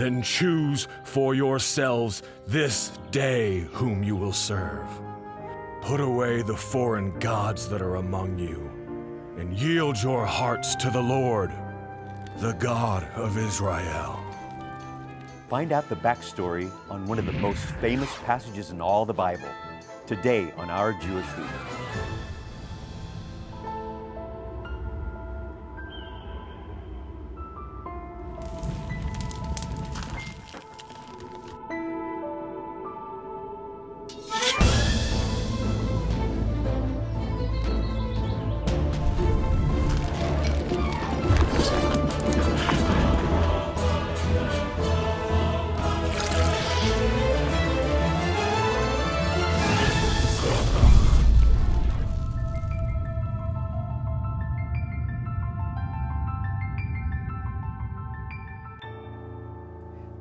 Then choose for yourselves this day whom you will serve. Put away the foreign gods that are among you, and yield your hearts to the Lord, the God of Israel. Find out the backstory on one of the most famous passages in all the Bible today on Our Jewish Week.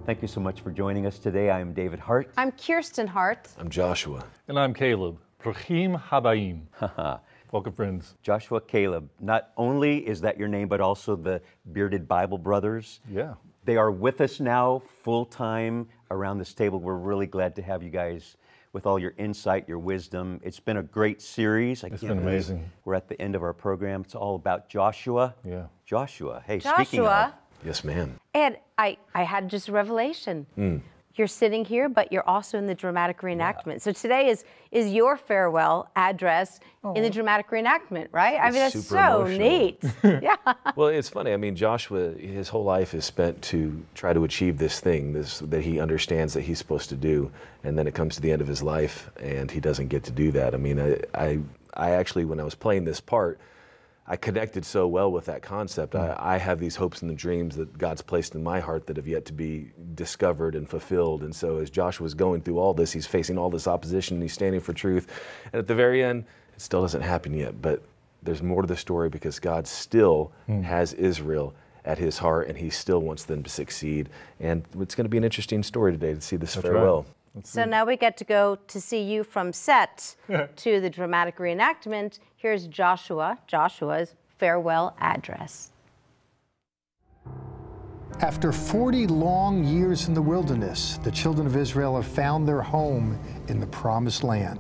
Thank you so much for joining us today. I am David Hart. I'm Kirsten Hart. I'm Joshua. And I'm Caleb. Bruchim Haba'im. Welcome, friends. Joshua Caleb. Not only is that your name, but also the Bearded Bible Brothers. Yeah. They are with us now, full time around this table. We're really glad to have you guys with all your insight, your wisdom. It's been a great series. It's been amazing. We're at the end of our program. It's all about Joshua. Yeah. Joshua. Hey, speaking of. Joshua. Yes, ma'am. And I, I had just a revelation. Hmm. You're sitting here, but you're also in the dramatic reenactment. So today is is your farewell address in the dramatic reenactment, right? I mean, that's It's so super neat. yeah. Well, it's funny. I mean, Joshua, his whole life is spent to try to achieve this thing, this that he understands that he's supposed to do, and then it comes to the end of his life, and he doesn't get to do that. I mean, I, I, I actually, when I was playing this part, I connected so well with that concept. I, hmm. I have these hopes and the dreams that God's placed in my heart that have yet to be discovered and fulfilled. And so, as Joshua's going through all this, he's facing all this opposition, and he's standing for truth. And at the very end, it still doesn't happen yet, but there's more to the story because God still hmm. has Israel at his heart, and he still wants them to succeed. And it's going to be an interesting story today to see this That's right. Farewell. So now we get to go to see you from set to the dramatic reenactment. Here's Joshua, Joshua's farewell address. After 40 long years in the wilderness, the children of Israel have found their home in the promised land.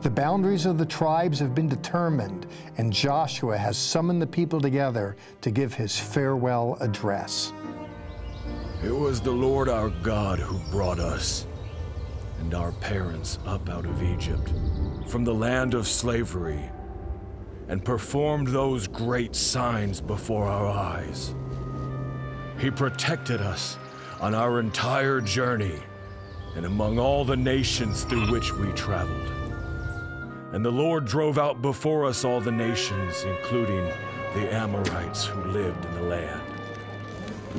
The boundaries of the tribes have been determined, and Joshua has summoned the people together to give his farewell address. It was the Lord our God who brought us and our parents up out of Egypt, from the land of slavery, and performed those great signs before our eyes. He protected us on our entire journey and among all the nations through which we traveled. And the Lord drove out before us all the nations, including the Amorites who lived in the land.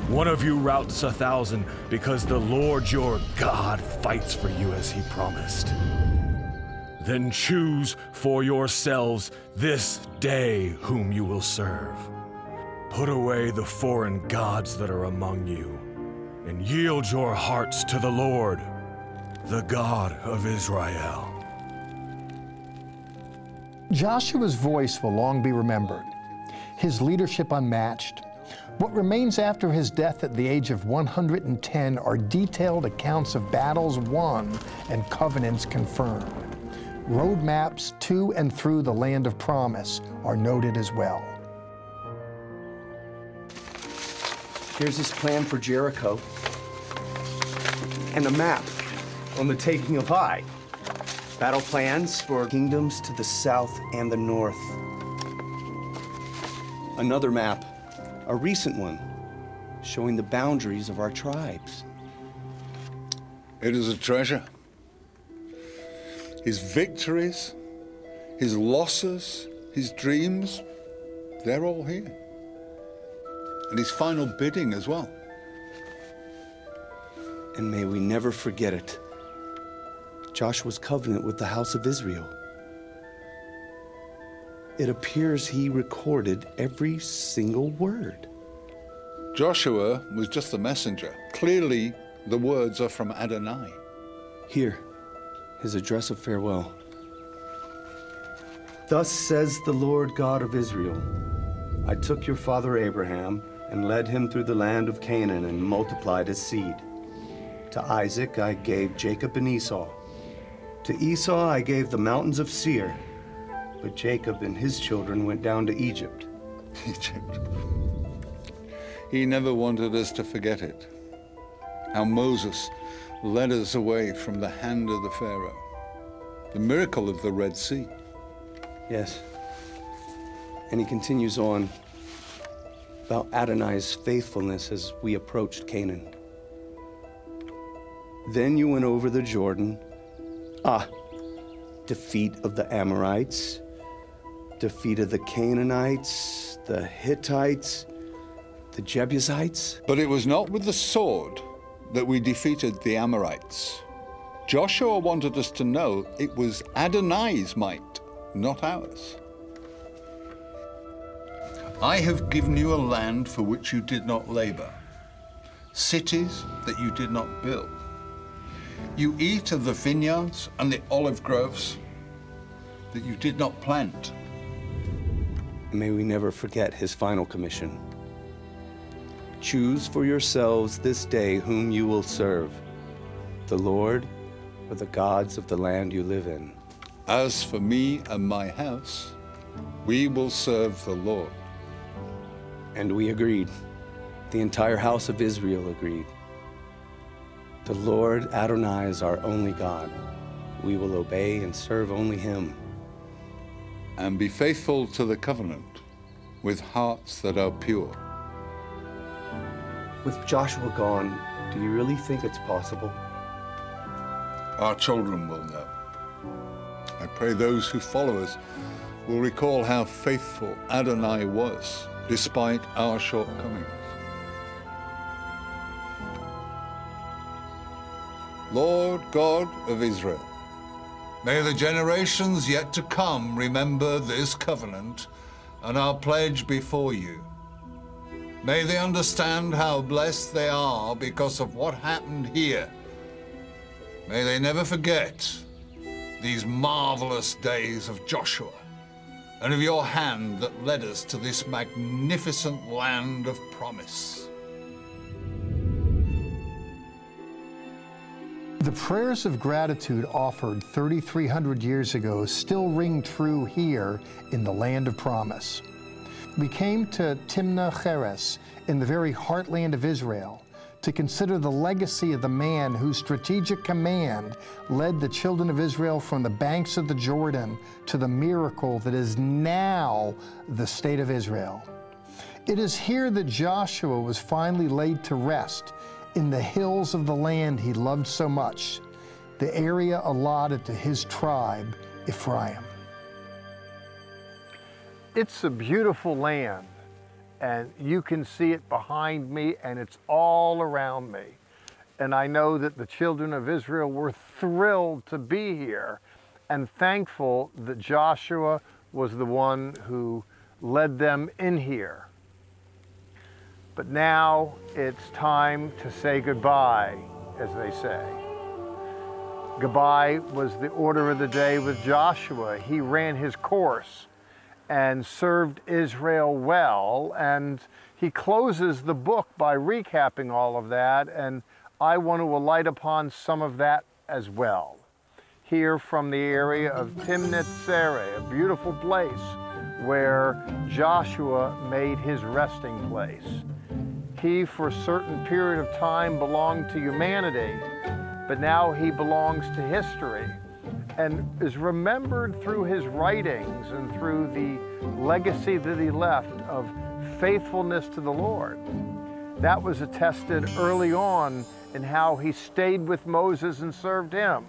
One of you routs a thousand because the Lord your God fights for you as he promised. Then choose for yourselves this day whom you will serve. Put away the foreign gods that are among you, and yield your hearts to the Lord, the God of Israel. Joshua's voice will long be remembered, his leadership unmatched. What remains after his death at the age of 110 are detailed accounts of battles won and covenants confirmed. Roadmaps to and through the land of promise are noted as well. Here's his plan for Jericho and a map on the taking of Ai. Battle plans for kingdoms to the south and the north. Another map, a recent one, showing the boundaries of our tribes. It is a treasure. His victories, his losses, his dreams, they're all here. And his final bidding as well. And may we never forget it. Joshua's covenant with the house of Israel. It appears he recorded every single word. Joshua was just the messenger. Clearly, the words are from Adonai. Here, his address of farewell. Thus says the Lord God of Israel I took your father Abraham and led him through the land of Canaan and multiplied his seed. To Isaac I gave Jacob and Esau. To Esau I gave the mountains of Seir, but Jacob and his children went down to Egypt. Egypt. He never wanted us to forget it. How Moses led us away from the hand of the Pharaoh. The miracle of the Red Sea. Yes. And he continues on about Adonai's faithfulness as we approached Canaan. Then you went over the Jordan. Ah, defeat of the Amorites, defeat of the Canaanites, the Hittites, the Jebusites. But it was not with the sword that we defeated the Amorites. Joshua wanted us to know it was Adonai's might, not ours. I have given you a land for which you did not labor, cities that you did not build. You eat of the vineyards and the olive groves that you did not plant. May we never forget his final commission. Choose for yourselves this day whom you will serve the Lord or the gods of the land you live in. As for me and my house, we will serve the Lord. And we agreed. The entire house of Israel agreed. The Lord Adonai is our only God. We will obey and serve only him. And be faithful to the covenant with hearts that are pure. With Joshua gone, do you really think it's possible? Our children will know. I pray those who follow us will recall how faithful Adonai was despite our shortcomings. Lord God of Israel, may the generations yet to come remember this covenant and our pledge before you. May they understand how blessed they are because of what happened here. May they never forget these marvelous days of Joshua and of your hand that led us to this magnificent land of promise. The prayers of gratitude offered 3,300 years ago still ring true here in the land of promise. We came to Timnah Cheres in the very heartland of Israel to consider the legacy of the man whose strategic command led the children of Israel from the banks of the Jordan to the miracle that is now the state of Israel. It is here that Joshua was finally laid to rest in the hills of the land he loved so much, the area allotted to his tribe, Ephraim. It's a beautiful land, and you can see it behind me, and it's all around me. And I know that the children of Israel were thrilled to be here and thankful that Joshua was the one who led them in here. But now it's time to say goodbye, as they say. Goodbye was the order of the day with Joshua. He ran his course and served Israel well. And he closes the book by recapping all of that. And I want to alight upon some of that as well. Here from the area of Timnath Serah, a beautiful place where Joshua made his resting place. He, for a certain period of time, belonged to humanity, but now he belongs to history and is remembered through his writings and through the legacy that he left of faithfulness to the Lord. That was attested early on in how he stayed with Moses and served him.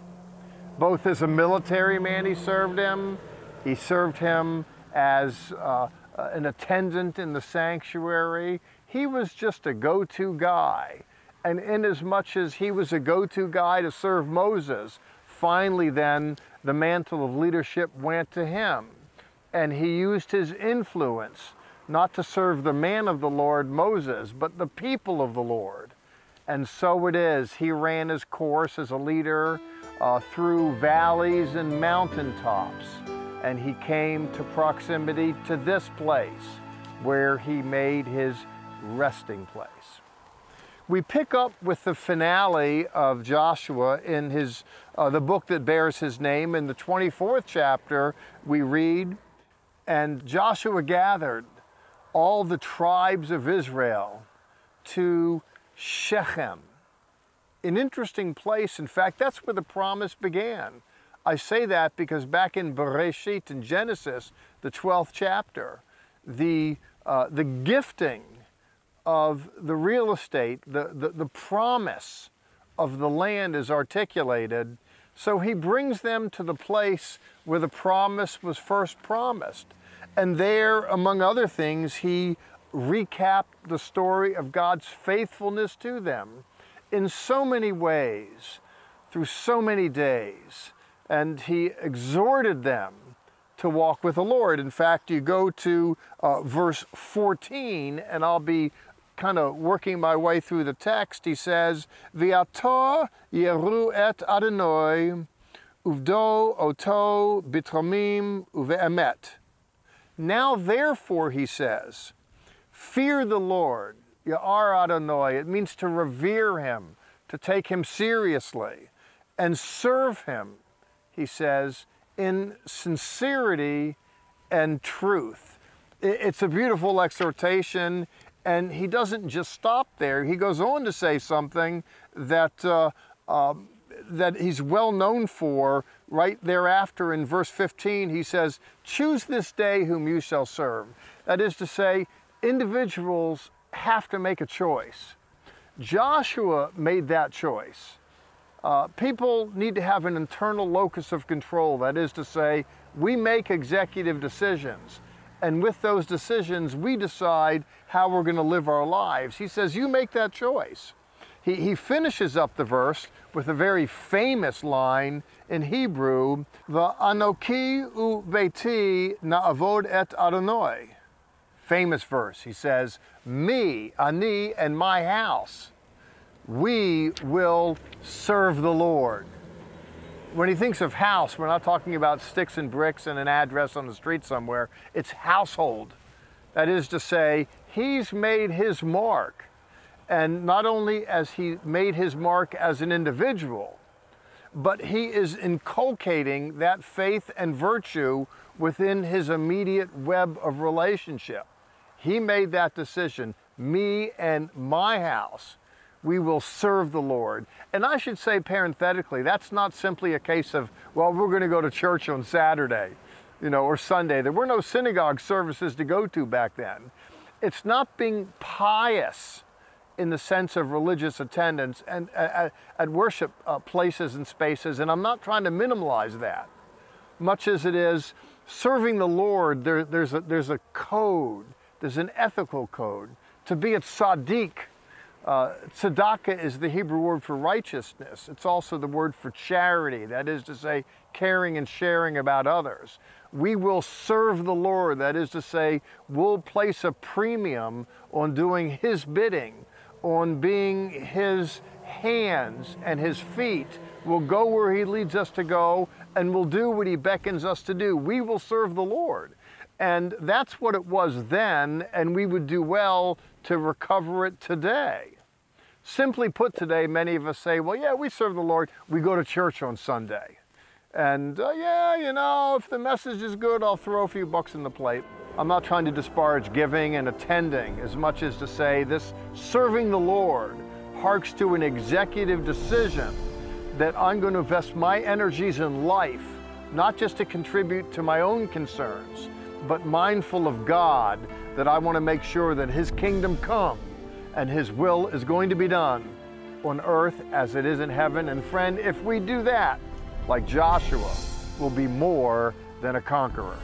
Both as a military man, he served him, he served him as uh, an attendant in the sanctuary. He was just a go to guy. And inasmuch as much as he was a go to guy to serve Moses, finally, then, the mantle of leadership went to him. And he used his influence not to serve the man of the Lord, Moses, but the people of the Lord. And so it is. He ran his course as a leader uh, through valleys and mountaintops. And he came to proximity to this place where he made his resting place. We pick up with the finale of Joshua in his uh, the book that bears his name. In the 24th chapter, we read, "And Joshua gathered all the tribes of Israel to Shechem." An interesting place. In fact, that's where the promise began. I say that because back in Bereshit in Genesis, the 12th chapter, the, uh, the gifting of the real estate, the, the, the promise of the land is articulated. So he brings them to the place where the promise was first promised. And there, among other things, he recapped the story of God's faithfulness to them in so many ways, through so many days. And he exhorted them to walk with the Lord. In fact, you go to uh, verse 14, and I'll be kind of working my way through the text. He says, Viator yeru et Adonai, uvdo oto bitromim uve'emet. Now therefore, he says, fear the Lord, Ya'ar Adonai. It means to revere him, to take him seriously, and serve him, he says, in sincerity and truth. It's a beautiful exhortation, and he doesn't just stop there. He goes on to say something that, uh, uh, that he's well known for right thereafter in verse 15. He says, Choose this day whom you shall serve. That is to say, individuals have to make a choice. Joshua made that choice. Uh, people need to have an internal locus of control. That is to say, we make executive decisions. And with those decisions, we decide how we're going to live our lives. He says, You make that choice. He, he finishes up the verse with a very famous line in Hebrew, the Anoki u Beiti na'avod et Adonai. Famous verse. He says, Me, Ani, and my house we will serve the Lord. When he thinks of house, we're not talking about sticks and bricks and an address on the street somewhere. It's household. That is to say, he's made his mark. And not only has he made his mark as an individual, but he is inculcating that faith and virtue within his immediate web of relationship. He made that decision, me and my house we will serve the Lord. And I should say parenthetically, that's not simply a case of, well, we're going to go to church on Saturday, you know, or Sunday. There were no synagogue services to go to back then. It's not being pious in the sense of religious attendance and uh, at worship uh, places and spaces, and I'm not trying to minimize that. Much as it is serving the Lord, there, there's, a, there's a code, there's an ethical code. To be a tzaddik, uh, tzedakah is the Hebrew word for righteousness. It's also the word for charity, that is to say, caring and sharing about others. We will serve the Lord, that is to say, we'll place a premium on doing His bidding, on being His hands and His feet. We'll go where He leads us to go, and we'll do what He beckons us to do. We will serve the Lord. And that's what it was then, and we would do well to recover it today. Simply put, today, many of us say, well, yeah, we serve the Lord. We go to church on Sunday. And uh, yeah, you know, if the message is good, I'll throw a few bucks in the plate. I'm not trying to disparage giving and attending as much as to say this serving the Lord harks to an executive decision that I'm going to invest my energies in life, not just to contribute to my own concerns, but mindful of God that I want to make sure that His kingdom come and His will is going to be done on earth as it is in heaven. And friend, if we do that, like Joshua, we'll be more than a conqueror.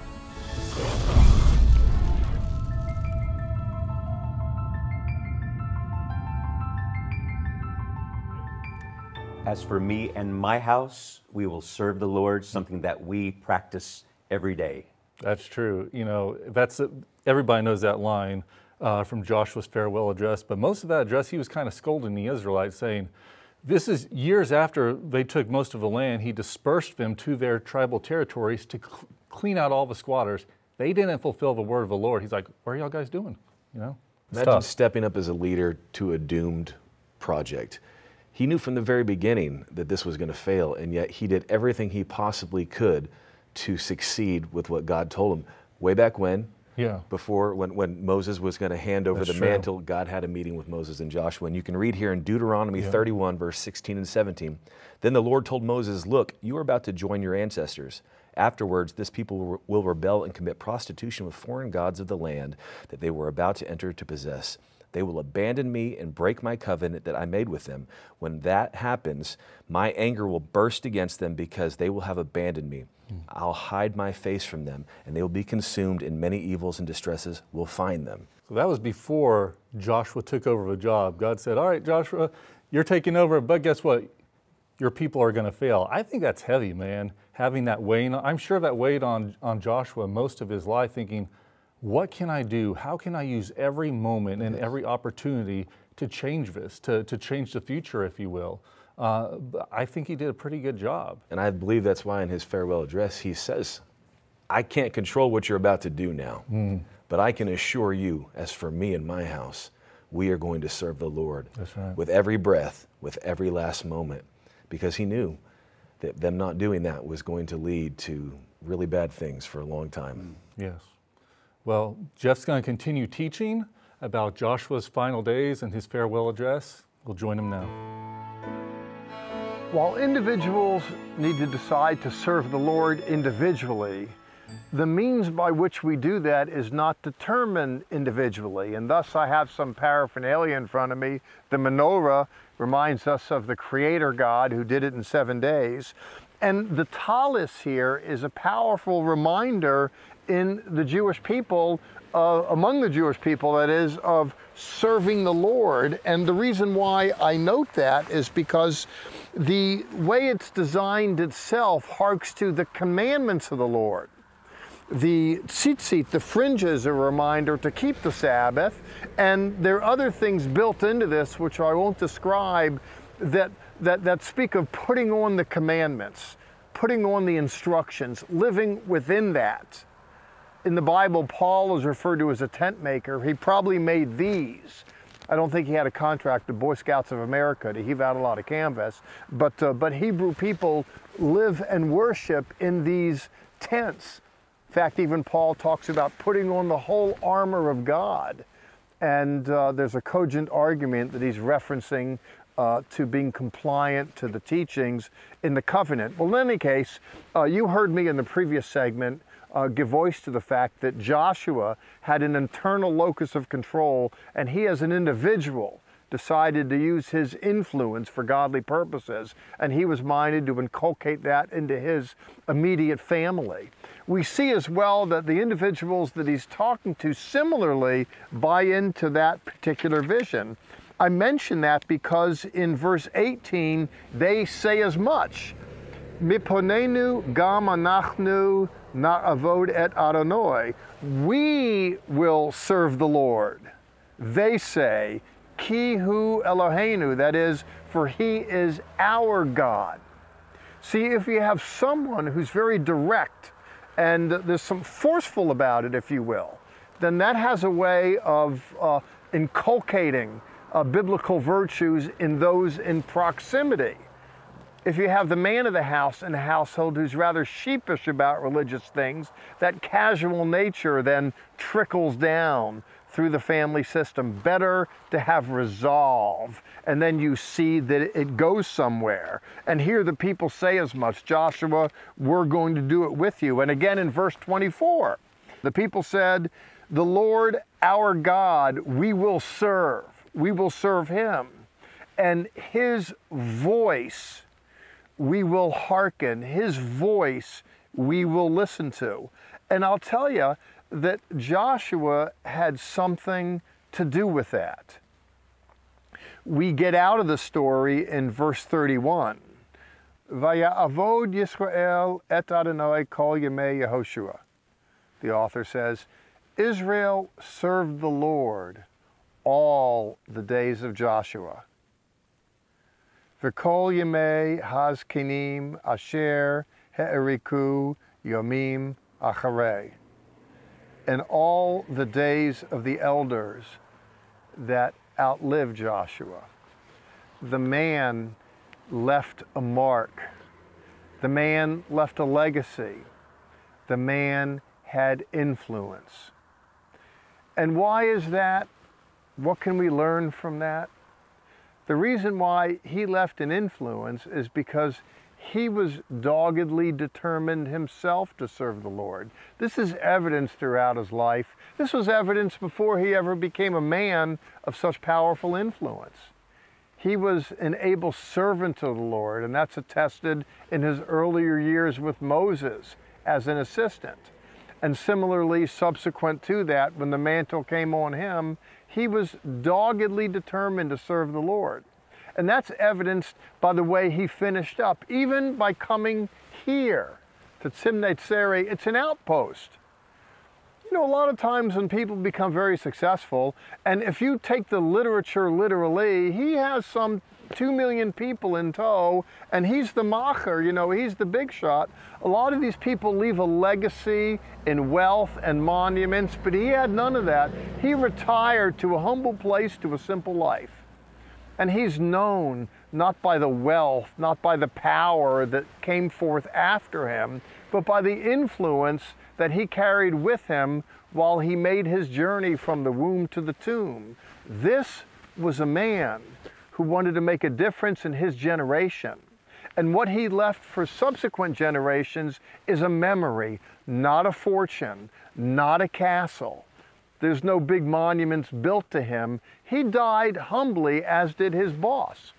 As for me and my house, we will serve the Lord, something that we practice every day. That's true. You know, that's everybody knows that line uh, from Joshua's farewell address. But most of that address, he was kind of scolding the Israelites, saying, "This is years after they took most of the land. He dispersed them to their tribal territories to cl- clean out all the squatters. They didn't fulfill the word of the Lord. He's like, "What are y'all guys doing? You know, Imagine tough. stepping up as a leader to a doomed project. He knew from the very beginning that this was going to fail, and yet he did everything he possibly could to succeed with what God told him. Way back when, Yeah. before when, when Moses was going to hand over That's the true. mantle, God had a meeting with Moses and Joshua. And you can read here in Deuteronomy 31, verse 16 and 17. Then the Lord told Moses, Look, you are about to join your ancestors. Afterwards, this people will rebel and commit prostitution with foreign gods of the land that they were about to enter to possess. They will abandon me and break my covenant that I made with them. When that happens, my anger will burst against them because they will have abandoned me. Hmm. I'll hide my face from them, and they will be consumed, and many evils and distresses will find them. So that was before Joshua took over the job. God said, All right, Joshua, you're taking over, but guess what? Your people are going to fail. I think that's heavy, man. Having that weight, I'm sure that weighed on, on Joshua most of his life, thinking, What can I do? How can I use every moment and every opportunity to change this, to, to change the future, if you will? Uh, I think he did a pretty good job. And I believe that's why in his farewell address he says, I can't control what you're about to do now, but I can assure you, as for me and my house, we are going to serve the Lord That's right. with every breath, with every last moment, because he knew that them not doing that was going to lead to really bad things for a long time. Yes. Well, Jeff's going to continue teaching about Joshua's final days and his farewell address. We'll join him now. While individuals need to decide to serve the Lord individually, the means by which we do that is not determined individually. And thus, I have some paraphernalia in front of me. The menorah reminds us of the Creator God who did it in seven days. And the talis here is a powerful reminder in the Jewish people, uh, among the Jewish people, that is, of serving the Lord. And the reason why I note that is because the way it's designed itself harks to the commandments of the Lord. The tzitzit, the fringes, are a reminder to keep the Sabbath, and there are other things built into this which I won't describe that, that, that speak of putting on the commandments, putting on the instructions, living within that. In the Bible, Paul is referred to as a tent maker. He probably made these. I don't think he had a contract with Boy Scouts of America to heave out a lot of canvas, but, uh, but Hebrew people live and worship in these tents. In fact, even Paul talks about putting on the whole armor of God. And uh, there's a cogent argument that he's referencing uh, to being compliant to the teachings in the covenant. Well, in any case, uh, you heard me in the previous segment uh, give voice to the fact that Joshua had an internal locus of control, and he, as an individual, decided to use his influence for godly purposes, and he was minded to inculcate that into his immediate family. We see as well that the individuals that he's talking to similarly buy into that particular vision. I mention that because in verse 18 they say as much. Miponenu gam anachnu na'avod et Adonai. We will serve the Lord. They say, Ki hu Eloheinu, that is, for he is our God. See, if you have someone who's very direct and there's some forceful about it, if you will, then that has a way of uh, inculcating uh, biblical virtues in those in proximity. If you have the man of the house in the household who's rather sheepish about religious things, that casual nature then trickles down through the family system. Better to have resolve, and then you see that it goes somewhere. And here the people say as much Joshua, we're going to do it with you. And again in verse 24, the people said, The Lord our God we will serve. We will serve him. And his voice we will hearken. His voice we will listen to. And I'll tell you that Joshua had something to do with that. We get out of the story in verse 31. Vayavod Yisrael et Adonai kol yemei Yehoshua. The author says, Israel served the Lord all the days of Joshua. V'kol yemei hazkinim asher he'eriku yomim acharei. And all the days of the elders that outlived Joshua. The man left a mark. The man left a legacy. The man had influence. And why is that? What can we learn from that? The reason why he left an influence is because he was doggedly determined himself to serve the Lord. This is evidence throughout his life. This was evidence before he ever became a man of such powerful influence. He was an able servant of the Lord, and that's attested in his earlier years with Moses as an assistant. And similarly, subsequent to that, when the mantle came on him, he was doggedly determined to serve the Lord. And that's evidenced by the way he finished up, even by coming here to Timnat Seri. It's an outpost. You know, a lot of times when people become very successful, and if you take the literature literally, he has some two million people in tow, and he's the macher, you know, he's the big shot. A lot of these people leave a legacy in wealth and monuments, but he had none of that. He retired to a humble place, to a simple life. And he's known not by the wealth, not by the power that came forth after him, but by the influence that he carried with him while he made his journey from the womb to the tomb. This was a man who wanted to make a difference in his generation. And what he left for subsequent generations is a memory, not a fortune, not a castle. There's no big monuments built to him. He died humbly, as did his boss.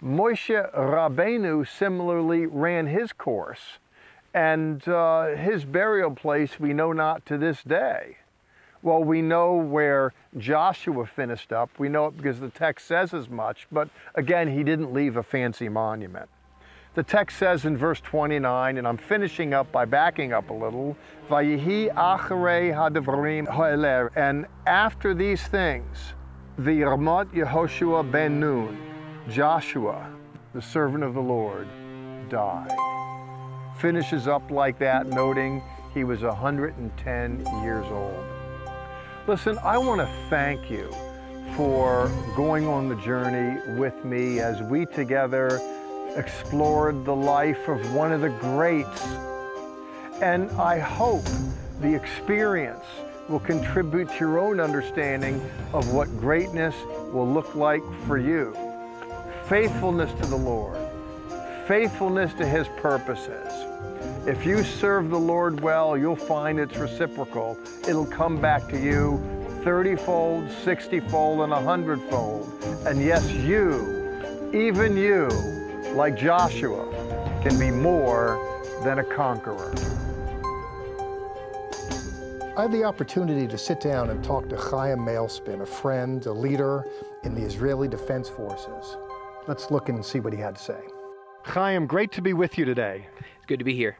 Moshe Rabbeinu similarly ran his course, and uh, his burial place we know not to this day. Well, we know where Joshua finished up. We know it because the text says as much, but again, he didn't leave a fancy monument. The text says in verse 29, and I'm finishing up by backing up a little, and after these things, the Ramat Yehoshua ben Nun, Joshua, the servant of the Lord, died. Finishes up like that, noting he was 110 years old. Listen, I want to thank you for going on the journey with me as we together explored the life of one of the greats. And I hope the experience will contribute to your own understanding of what greatness will look like for you. Faithfulness to the Lord, faithfulness to His purposes. If you serve the Lord well, you'll find it's reciprocal. It'll come back to you 30 fold, 60 fold, and 100 fold. And yes, you, even you, like Joshua, can be more than a conqueror. I had the opportunity to sit down and talk to Chaim Malespin, a friend, a leader in the Israeli Defense Forces. Let's look and see what he had to say. Chaim, great to be with you today. It's good to be here.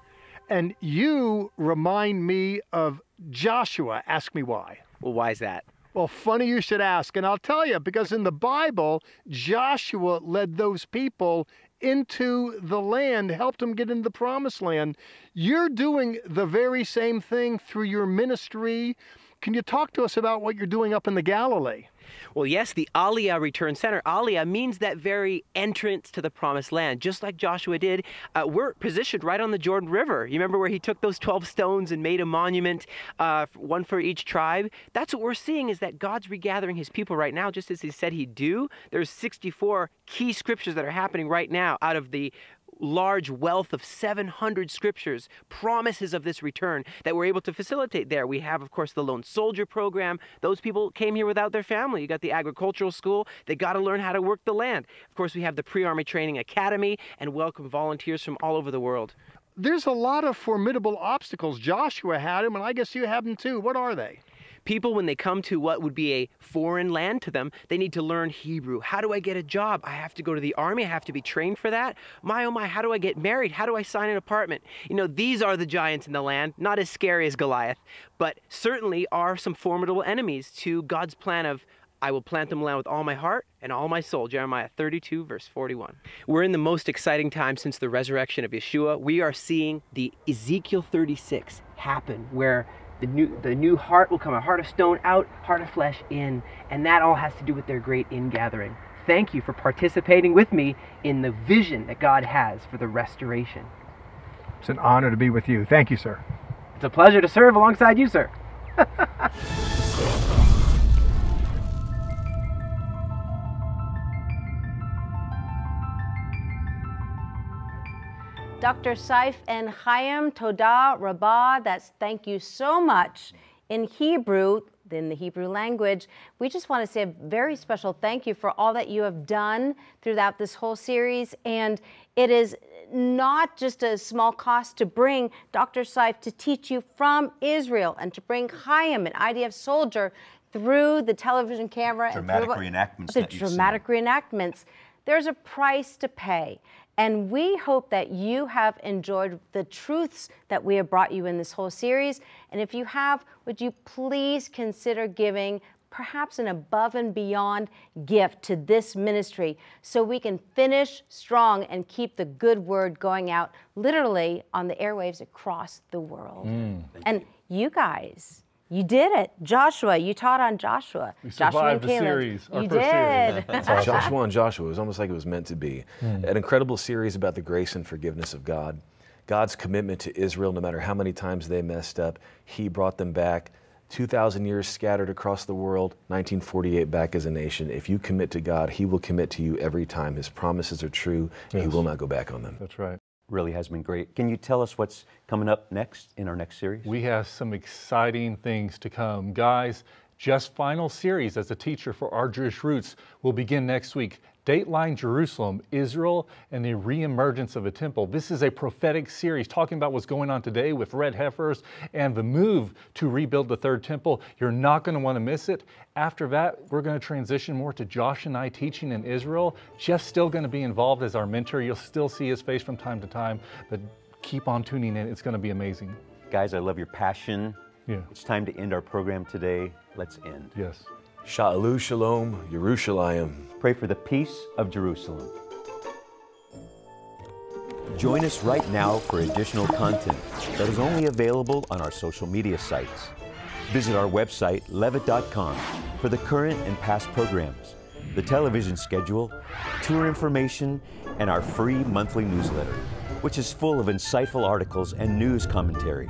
And you remind me of Joshua. Ask me why. Well, why is that? Well, funny you should ask. And I'll tell you, because in the Bible, Joshua led those people into the land, helped them get into the promised land. You're doing the very same thing through your ministry. Can you talk to us about what you're doing up in the Galilee? Well, yes, the Aliyah Return Center. Aliyah means that very entrance to the promised land, just like Joshua did. Uh, we're positioned right on the Jordan River. You remember where he took those 12 stones and made a monument, uh, one for each tribe? That's what we're seeing is that God's regathering his people right now, just as he said he'd do. There's 64 key scriptures that are happening right now out of the large wealth of 700 scriptures, promises of this return that we're able to facilitate there. We have, of course, the Lone Soldier program. Those people came here without their family. You got the agricultural school. They got to learn how to work the land. Of course, we have the Pre Army Training Academy and welcome volunteers from all over the world. There's a lot of formidable obstacles. Joshua had them, and I guess you have them too. What are they? People, when they come to what would be a foreign land to them, they need to learn Hebrew. How do I get a job? I have to go to the army. I have to be trained for that. My, oh my, how do I get married? How do I sign an apartment? You know, these are the giants in the land, not as scary as Goliath, but certainly are some formidable enemies to God's plan of I will plant them land with all my heart and all my soul. Jeremiah 32, verse 41. We're in the most exciting time since the resurrection of Yeshua. We are seeing the Ezekiel 36 happen, where the new the new heart will come a heart of stone out heart of flesh in and that all has to do with their great ingathering thank you for participating with me in the vision that god has for the restoration It's an honor to be with you. Thank you, sir. it's a pleasure to serve alongside you sir Dr. Seif and Chaim Todah Rabbah, that's thank you so much. In Hebrew, in the Hebrew language, we just want to say a very special thank you for all that you have done throughout this whole series. And it is not just a small cost to bring Dr. Seif to teach you from Israel and to bring Chaim, an IDF soldier, through the television camera Dramatic and through reenactments the that you've seen. dramatic reenactments. There's a price to pay. And we hope that you have enjoyed the truths that we have brought you in this whole series. And if you have, would you please consider giving perhaps an above and beyond gift to this ministry so we can finish strong and keep the good word going out literally on the airwaves across the world. Mm. and you guys, you did it. Joshua, you taught on Joshua. We Joshua and survived the Caleb. series, our you first series. did. Joshua and Joshua, it was almost like it was meant to be. Hmm. An incredible series about the grace and forgiveness of God. God's commitment to Israel, no matter how many times they messed up, He brought them back. 2,000 years scattered across the world, 1948 back as a nation. If you commit to God, He will commit to you every time. His promises are true. He will not go back on them. That's right. Really has been great. Can you tell us what's coming up next in our next series? We have some exciting things to come. Guys, just final series as a teacher for our Jewish roots will begin next week. Dateline Jerusalem, Israel, and the reemergence of a temple. This is a prophetic series talking about what's going on today with red heifers and the move to rebuild the third temple. You're not going to want to miss it. After that, we're going to transition more to Josh and I teaching in Israel. Jeff's still going to be involved as our mentor. You'll still see his face from time to time, but keep on tuning in. It's going to be amazing. Guys, I love your passion. Yeah. It's time to end our program today. Let's end. Yes. Sha'alu Shalom, Yerushalayim. Pray for the peace of Jerusalem. Join us right now for additional content that is only available on our social media sites. Visit our website, levitt.com, for the current and past programs, the television schedule, tour information, and our free monthly newsletter, which is full of insightful articles and news commentary.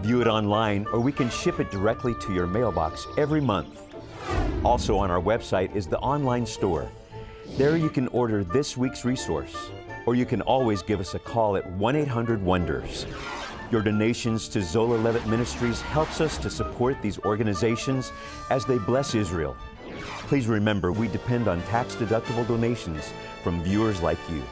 View it online, or we can ship it directly to your mailbox every month. Also on our website is the online store. There you can order this week's resource, or you can always give us a call at 1 800 Wonders. Your donations to Zola Levitt Ministries helps us to support these organizations as they bless Israel. Please remember, we depend on tax deductible donations from viewers like you.